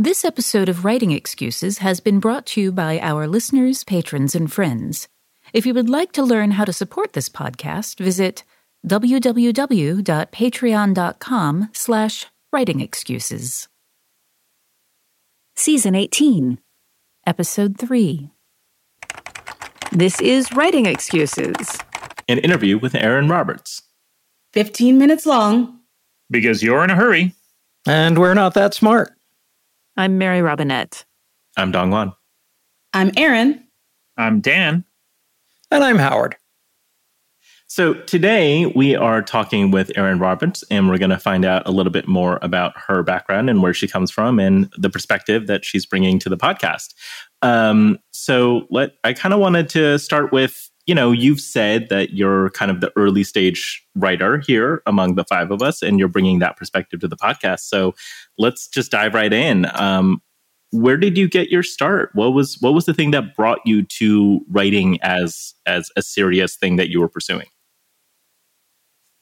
This episode of Writing Excuses has been brought to you by our listeners, patrons, and friends. If you would like to learn how to support this podcast, visit www.patreon.com slash writing excuses. Season 18, Episode 3. This is Writing Excuses. An interview with Erin Roberts. 15 minutes long. Because you're in a hurry. And we're not that smart. I'm Mary Robinette. I'm DongWon. I'm Erin. I'm Dan. And I'm Howard. So today we are talking with Erin Roberts, and we're going to find out a little bit more about her background and where she comes from, and the perspective that she's bringing to the podcast. Um, so let I kind of wanted to start with you know you've said that you're kind of the early stage writer here among the five of us, and you're bringing that perspective to the podcast. So let's just dive right in. Um, where did you get your start? What was what was the thing that brought you to writing as as a serious thing that you were pursuing?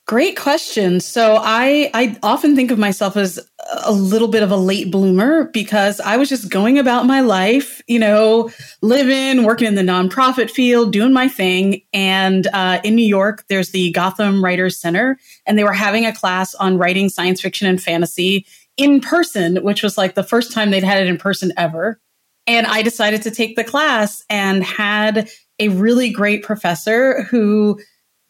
Great question. So I I often think of myself as a little bit of a late bloomer because I was just going about my life, you know, living, working in the nonprofit field, doing my thing. And uh, in New York, there's the Gotham Writers Center, and they were having a class on writing science fiction and fantasy in person, which was like the first time they'd had it in person ever. And I decided to take the class and had a really great professor who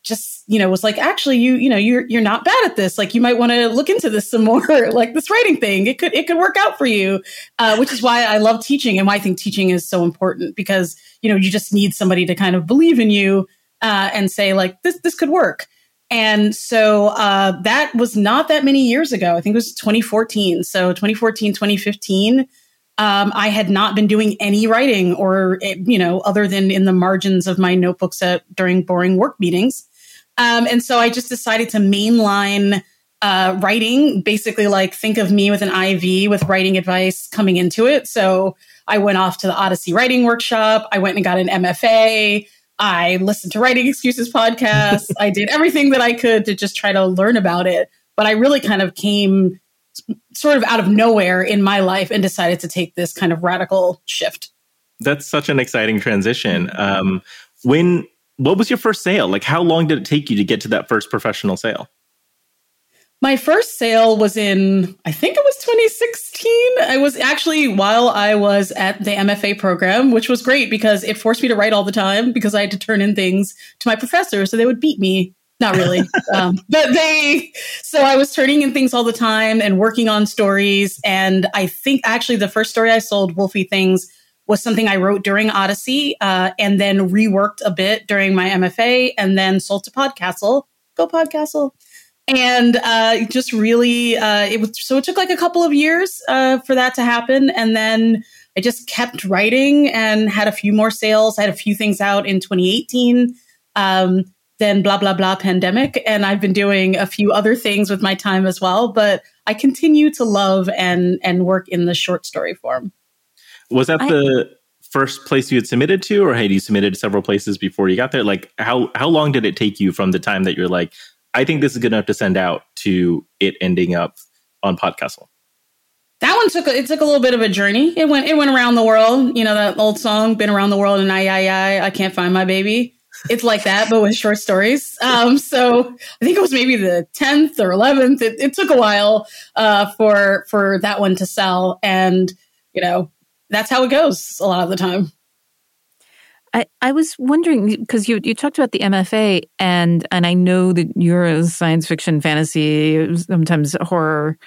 just you know was like actually you you know you're you're not bad at this. Like you might want to look into this some more like this writing thing. It could it could work out for you uh, which is why i love teaching and why i think teaching is so important because you know you just need somebody to kind of believe in you uh, and say like this this could work. And so uh, that was not that many years ago. I think it was 2014 so 2014 2015 um, I had not been doing any writing or, you know, other than in the margins of my notebooks at, during boring work meetings. Um, and so I just decided to mainline uh, writing, basically like think of me with an IV with writing advice coming into it. So I went off to the Odyssey writing workshop. I went and got an MFA. I listened to Writing Excuses podcast. I did everything that I could to just try to learn about it. But I really kind of came sort of out of nowhere in my life and decided to take this kind of radical shift. That's such an exciting transition. Um, when what was your first sale? Like, how long did it take you to get to that first professional sale? My first sale was in, I think it was 2016. I was actually while I was at the MFA program, which was great because it forced me to write all the time because I had to turn in things to my professor so they would beat me. Not really. um, but they, so I was turning in things all the time and working on stories. And I think actually the first story I sold, Wolfie Things, was something I wrote during Odyssey uh, and then reworked a bit during my MFA and then sold to Podcastle. Go Podcastle. And uh, just really, uh, it was so it took like a couple of years uh, for that to happen. And then I just kept writing and had a few more sales. I had a few things out in 2018. Um, then blah, blah, blah pandemic. And I've been doing a few other things with my time as well. But I continue to love and, and work in the short story form. Was that I, the first place you had submitted to, or had you submitted several places before you got there? Like, how how long did it take you from the time that you're like, I think this is good enough to send out to it ending up on Podcastle? That one took it took a little bit of a journey. It went it went around the world. You know that old song, "Been around the world and I I I I can't find my baby." It's like that, but with short stories. Um, so I think it was maybe the tenth or eleventh. It, it, took a while uh, for for that one to sell, and you know that's how it goes a lot of the time. I, I was wondering because you you talked about the MFA and and I know that you're a science fiction, fantasy, sometimes horror.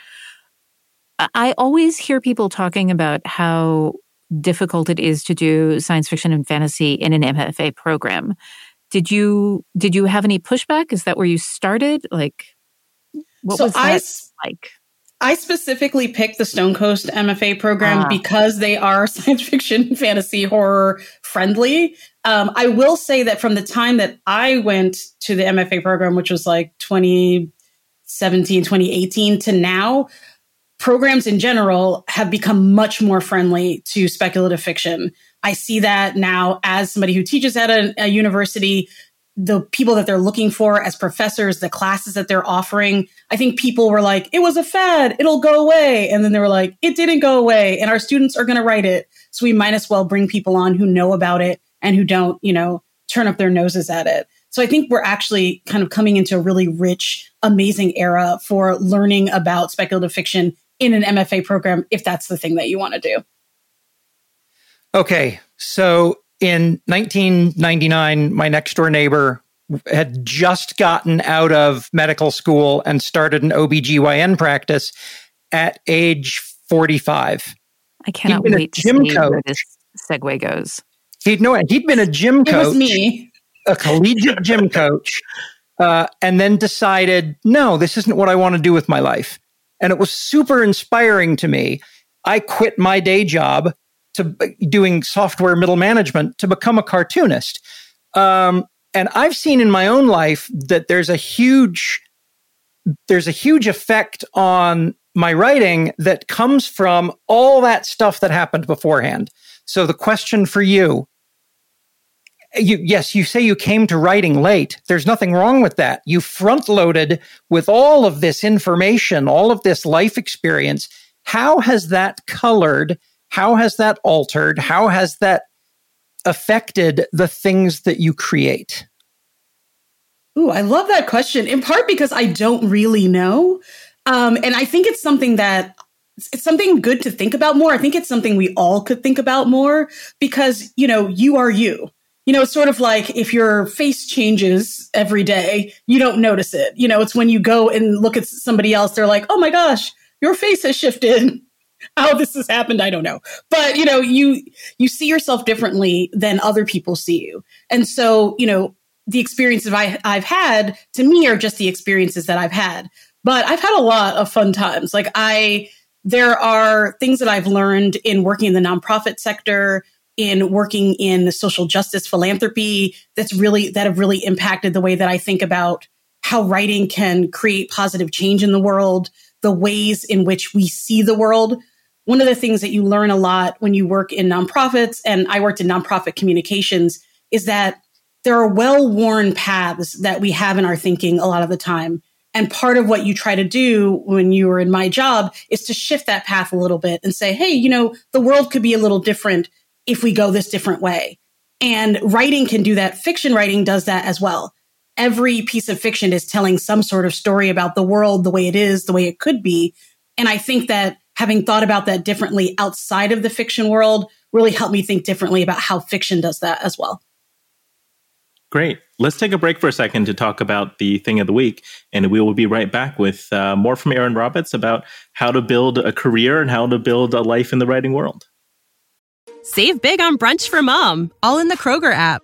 I always hear people talking about how difficult it is to do science fiction and fantasy in an MFA program. Did you did you have any pushback? Is that where you started? Like, what so was that I, like? I specifically picked the Stonecoast MFA program ah. because they are science fiction, fantasy, horror friendly. Um, I will say that from the time that I went to the MFA program, which was like 2017, 2018 to now, programs in general have become much more friendly to speculative fiction. I see that now as somebody who teaches at a, a university the people that they're looking for as professors, the classes that they're offering. I think people were like, it was a fad, it'll go away. And then they were like, it didn't go away, and our students are going to write it. So we might as well bring people on who know about it and who don't, you know, turn up their noses at it. So I think we're actually kind of coming into a really rich, amazing era for learning about speculative fiction in an MFA program, if that's the thing that you want to do. Okay. So in 1999, my next door neighbor had just gotten out of medical school and started an OBGYN practice at age 45. I cannot wait to see coach. where this segue goes. He'd no, he'd been a gym coach, it was me. a collegiate gym coach, uh, and then decided, no, this isn't what I want to do with my life. And it was super inspiring to me. I quit my day job to doing software middle management to become a cartoonist. Um, and I've seen in my own life that there's a huge there's a huge effect on my writing that comes from all that stuff that happened beforehand. So the question for you, you yes, you say you came to writing late. There's nothing wrong with that. You front loaded with all of this information, all of this life experience. How has that colored how has that altered? How has that affected the things that you create? Ooh, I love that question. In part because I don't really know. Um, and I think it's something that it's something good to think about more. I think it's something we all could think about more because, you know, you are you. You know, it's sort of like if your face changes every day, you don't notice it. You know, it's when you go and look at somebody else, they're like, oh my gosh, your face has shifted how this has happened i don't know. But you know you you see yourself differently than other people see you. And so you know the experiences I, i've had to me are just the experiences that i've had. But i've had a lot of fun times. Like i there are things that i've learned in working in the nonprofit sector in working in the social justice philanthropy that's really that have really impacted the way that i think about how writing can create positive change in the world the ways in which we see the world one of the things that you learn a lot when you work in nonprofits, and I worked in nonprofit communications, is that there are well worn paths that we have in our thinking a lot of the time. And part of what you try to do when you are in my job is to shift that path a little bit and say, hey, you know, the world could be a little different if we go this different way. And writing can do that. Fiction writing does that as well. Every piece of fiction is telling some sort of story about the world, the way it is, the way it could be. And I think that having thought about that differently outside of the fiction world really helped me think differently about how fiction does that as well. Great. Let's take a break for a second to talk about the thing of the week. And we will be right back with uh, more from Erin Roberts about how to build a career and how to build a life in the writing world. Save big on brunch for mom, all in the Kroger app.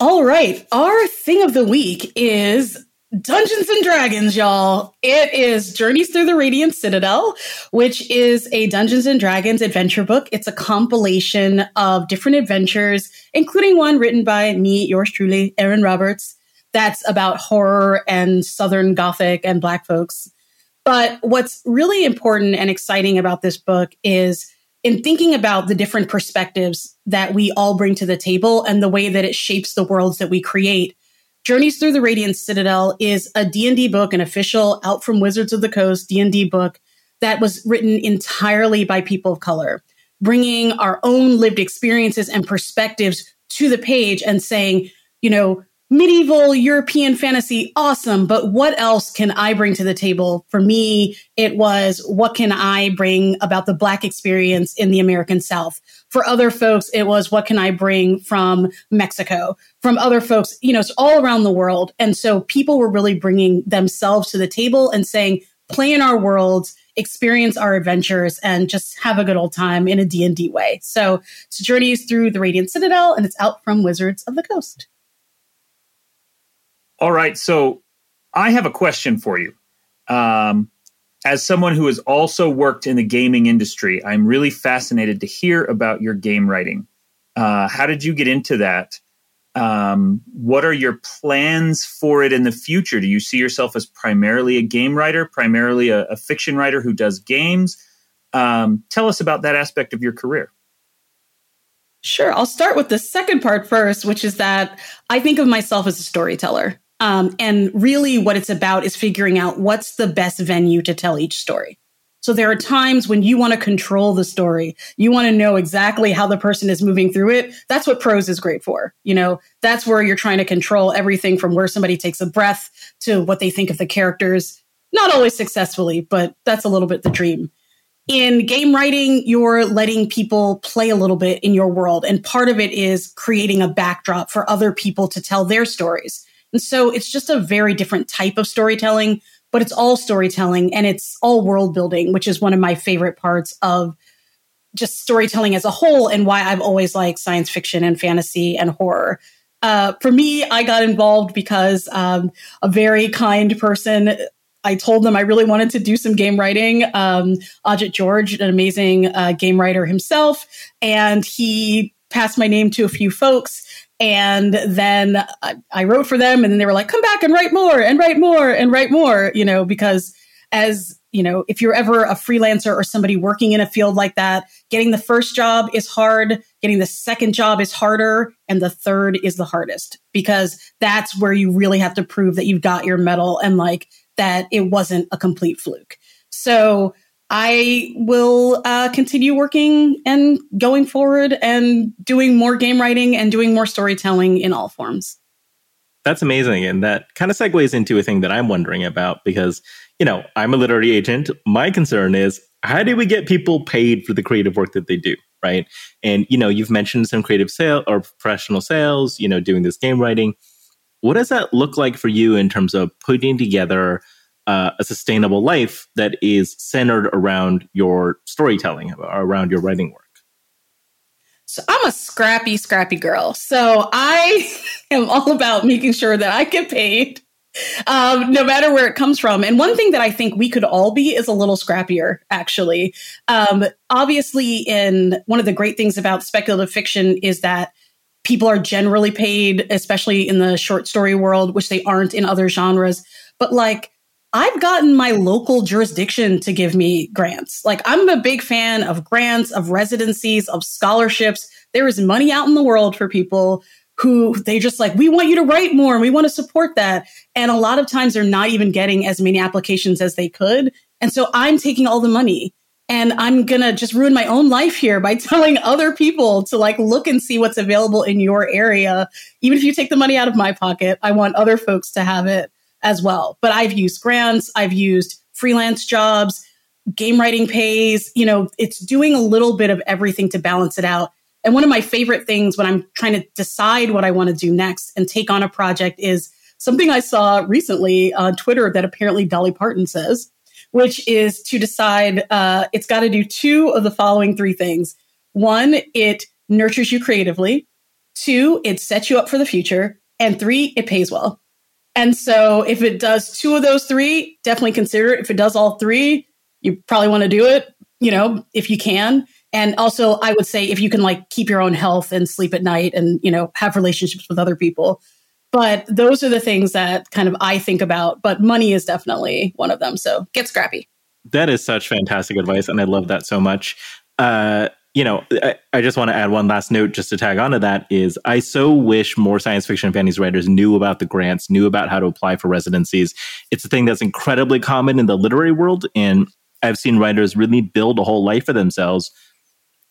All right. Our thing of the week is Dungeons and Dragons, y'all. It is Journeys Through the Radiant Citadel, which is a Dungeons and Dragons adventure book. It's a compilation of different adventures, including one written by me, yours truly, Erin Roberts, that's about horror and Southern Gothic and Black folks. But what's really important and exciting about this book is in thinking about the different perspectives that we all bring to the table and the way that it shapes the worlds that we create. Journeys Through the Radiant Citadel is a D&D book, an official out from Wizards of the Coast D&D book that was written entirely by people of color, bringing our own lived experiences and perspectives to the page and saying, you know, medieval European fantasy, awesome. But what else can I bring to the table? For me, it was what can I bring about the Black experience in the American South? For other folks, it was what can I bring from Mexico? From other folks, you know, it's all around the world. And so people were really bringing themselves to the table and saying, play in our worlds, experience our adventures, and just have a good old time in a D&D way. So it's journeys through the Radiant Citadel, and it's out from Wizards of the Coast. All right. So I have a question for you. Um, as someone who has also worked in the gaming industry, I'm really fascinated to hear about your game writing. Uh, how did you get into that? Um, what are your plans for it in the future? Do you see yourself as primarily a game writer, primarily a, a fiction writer who does games? Um, tell us about that aspect of your career. Sure. I'll start with the second part first, which is that I think of myself as a storyteller. Um, and really, what it's about is figuring out what's the best venue to tell each story. So there are times when you want to control the story. You want to know exactly how the person is moving through it. That's what prose is great for. You know, that's where you're trying to control everything from where somebody takes a breath to what they think of the characters. Not always successfully, but that's a little bit the dream. In game writing, you're letting people play a little bit in your world. And part of it is creating a backdrop for other people to tell their stories. And so it's just a very different type of storytelling, but it's all storytelling and it's all world building, which is one of my favorite parts of just storytelling as a whole and why I've always liked science fiction and fantasy and horror. Uh, for me, I got involved because um, a very kind person. I told them I really wanted to do some game writing. Um, Ajit George, an amazing uh, game writer himself, and he passed my name to a few folks. And then I, wrote for them and then they were like, come back and write more and write more and write more, you know, because as you know, if you're ever a freelancer or somebody working in a field like that, getting the first job is hard, getting the second job is harder, and the third is the hardest because that's where you really have to prove that you've got your medal and like that it wasn't a complete fluke. So I will uh, continue working and going forward and doing more game writing and doing more storytelling in all forms. That's amazing. And that kind of segues into a thing that I'm wondering about because, you know, I'm a literary agent. My concern is how do we get people paid for the creative work that they do? Right. And, you know, you've mentioned some creative sale or professional sales, you know, doing this game writing. What does that look like for you in terms of putting together uh, a sustainable life that is centered around your storytelling, around your writing work? So I'm a scrappy, scrappy girl. So I am all about making sure that I get paid, um, no matter where it comes from. And one thing that I think we could all be is a little scrappier, actually. Um, obviously, in one of the great things about speculative fiction is that people are generally paid, especially in the short story world, which they aren't in other genres. But like, I've gotten my local jurisdiction to give me grants. Like I'm a big fan of grants, of residencies, of scholarships. There is money out in the world for people who they just like, we want you to write more and we want to support that. And a lot of times they're not even getting as many applications as they could. And so I'm taking all the money and I'm going to just ruin my own life here by telling other people to like look and see what's available in your area. Even if you take the money out of my pocket, I want other folks to have it as well. But I've used grants, I've used freelance jobs, game writing pays, you know, it's doing a little bit of everything to balance it out. And one of my favorite things when I'm trying to decide what I want to do next and take on a project is something I saw recently on Twitter that apparently Dolly Parton says, which is to decide uh, it's got to do two of the following three things. One, it nurtures you creatively. Two, it sets you up for the future. And three, it pays well. And so if it does two of those three, definitely consider it. If it does all three, you probably want to do it, you know, if you can. And also I would say if you can like keep your own health and sleep at night and, you know, have relationships with other people. But those are the things that kind of I think about, but money is definitely one of them. So get scrappy. That is such fantastic advice. And I love that so much. Uh, you know, I, I just want to add one last note just to tag onto that is I so wish more science fiction and fantasy writers knew about the grants, knew about how to apply for residencies. It's a thing that's incredibly common in the literary world. And I've seen writers really build a whole life for themselves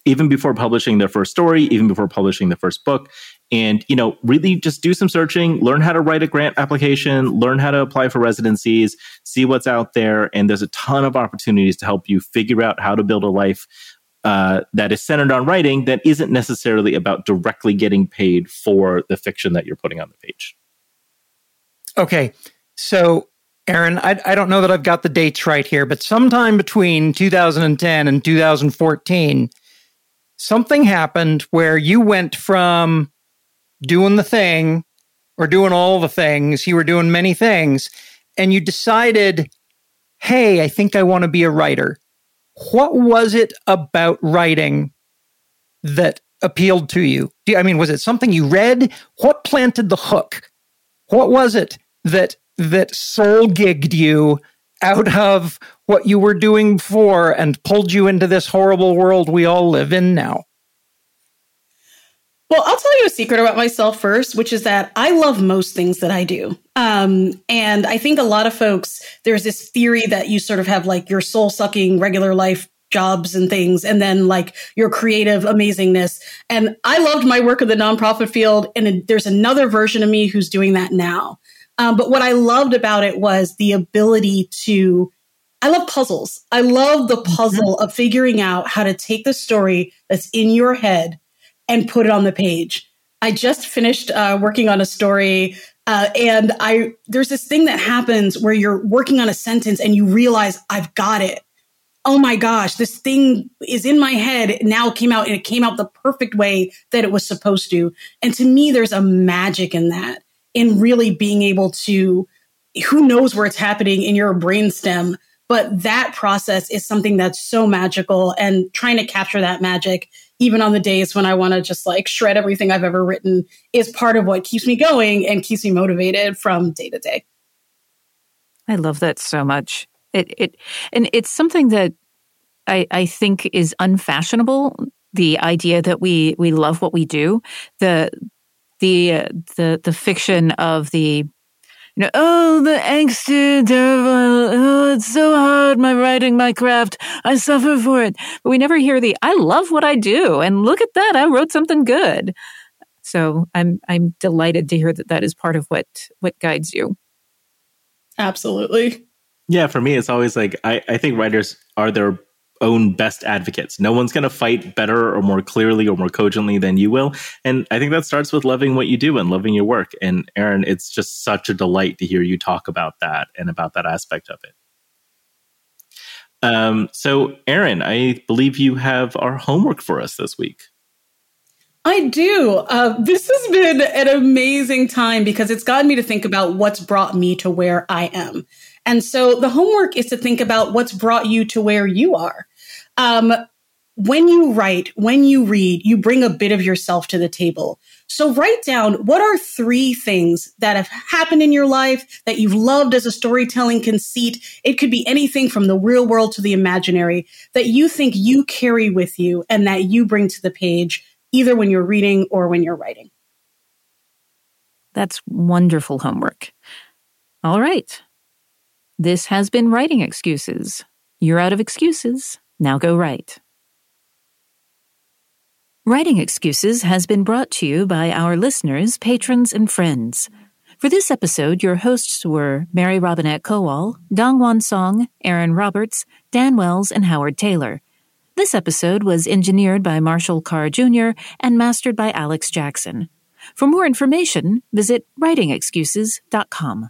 even before publishing their first story, even before publishing the first book. And, you know, really just do some searching, learn how to write a grant application, learn how to apply for residencies, see what's out there. And there's a ton of opportunities to help you figure out how to build a life uh, that is centered on writing that isn't necessarily about directly getting paid for the fiction that you're putting on the page. Okay. So, Erin, I, I don't know that I've got the dates right here, but sometime between 2010 and 2014, something happened where you went from doing the thing or doing all the things, you were doing many things, and you decided, hey, I think I want to be a writer. What was it about writing that appealed to you? I mean, was it something you read? What planted the hook? What was it that that soul gigged you out of what you were doing before and pulled you into this horrible world we all live in now? Well, I'll tell you a secret about myself first, which is that I love most things that I do. Um, and I think a lot of folks, there's this theory that you sort of have like your soul sucking regular life jobs and things, and then like your creative amazingness. And I loved my work in the nonprofit field. And there's another version of me who's doing that now. Um, but what I loved about it was the ability to, I love puzzles. I love the mm-hmm. puzzle of figuring out how to take the story that's in your head and put it on the page. I just finished uh, working on a story uh, and I there's this thing that happens where you're working on a sentence and you realize I've got it. Oh my gosh, this thing is in my head. It now came out and it came out the perfect way that it was supposed to. And to me, there's a magic in that in really being able to, who knows where it's happening in your brainstem, but that process is something that's so magical and trying to capture that magic, even on the days when I want to just like shred everything I've ever written, is part of what keeps me going and keeps me motivated from day to day. I love that so much. It it and it's something that I I think is unfashionable. The idea that we we love what we do, the the uh, the the fiction of the you know, oh, the angsty, terrible, oh, it's so hard, my writing, my craft, I suffer for it. But we never hear the, I love what I do, and look at that, I wrote something good. So I'm I'm delighted to hear that that is part of what what guides you. Absolutely. Yeah, for me, it's always like I, I think writers are their own best advocates. No one's going to fight better or more clearly or more cogently than you will. And I think that starts with loving what you do and loving your work. And Erin, it's just such a delight to hear you talk about that and about that aspect of it. Um, so, Erin, I believe you have our homework for us this week. I do. Uh, this has been an amazing time because it's gotten me to think about what's brought me to where I am. And so the homework is to think about what's brought you to where you are. Um, when you write, when you read, you bring a bit of yourself to the table. So write down what are three things that have happened in your life that you've loved as a storytelling conceit. It could be anything from the real world to the imaginary that you think you carry with you and that you bring to the page either when you're reading or when you're writing. That's wonderful homework. All right. This has been Writing Excuses. You're out of excuses. Now go write. Writing Excuses has been brought to you by our listeners, patrons, and friends. For this episode, your hosts were Mary Robinette Kowal, Dongwon Song, Erin Roberts, Dan Wells, and Howard Tayler. This episode was engineered by Marshall Carr Jr. and mastered by Alex Jackson. For more information, visit writingexcuses.com.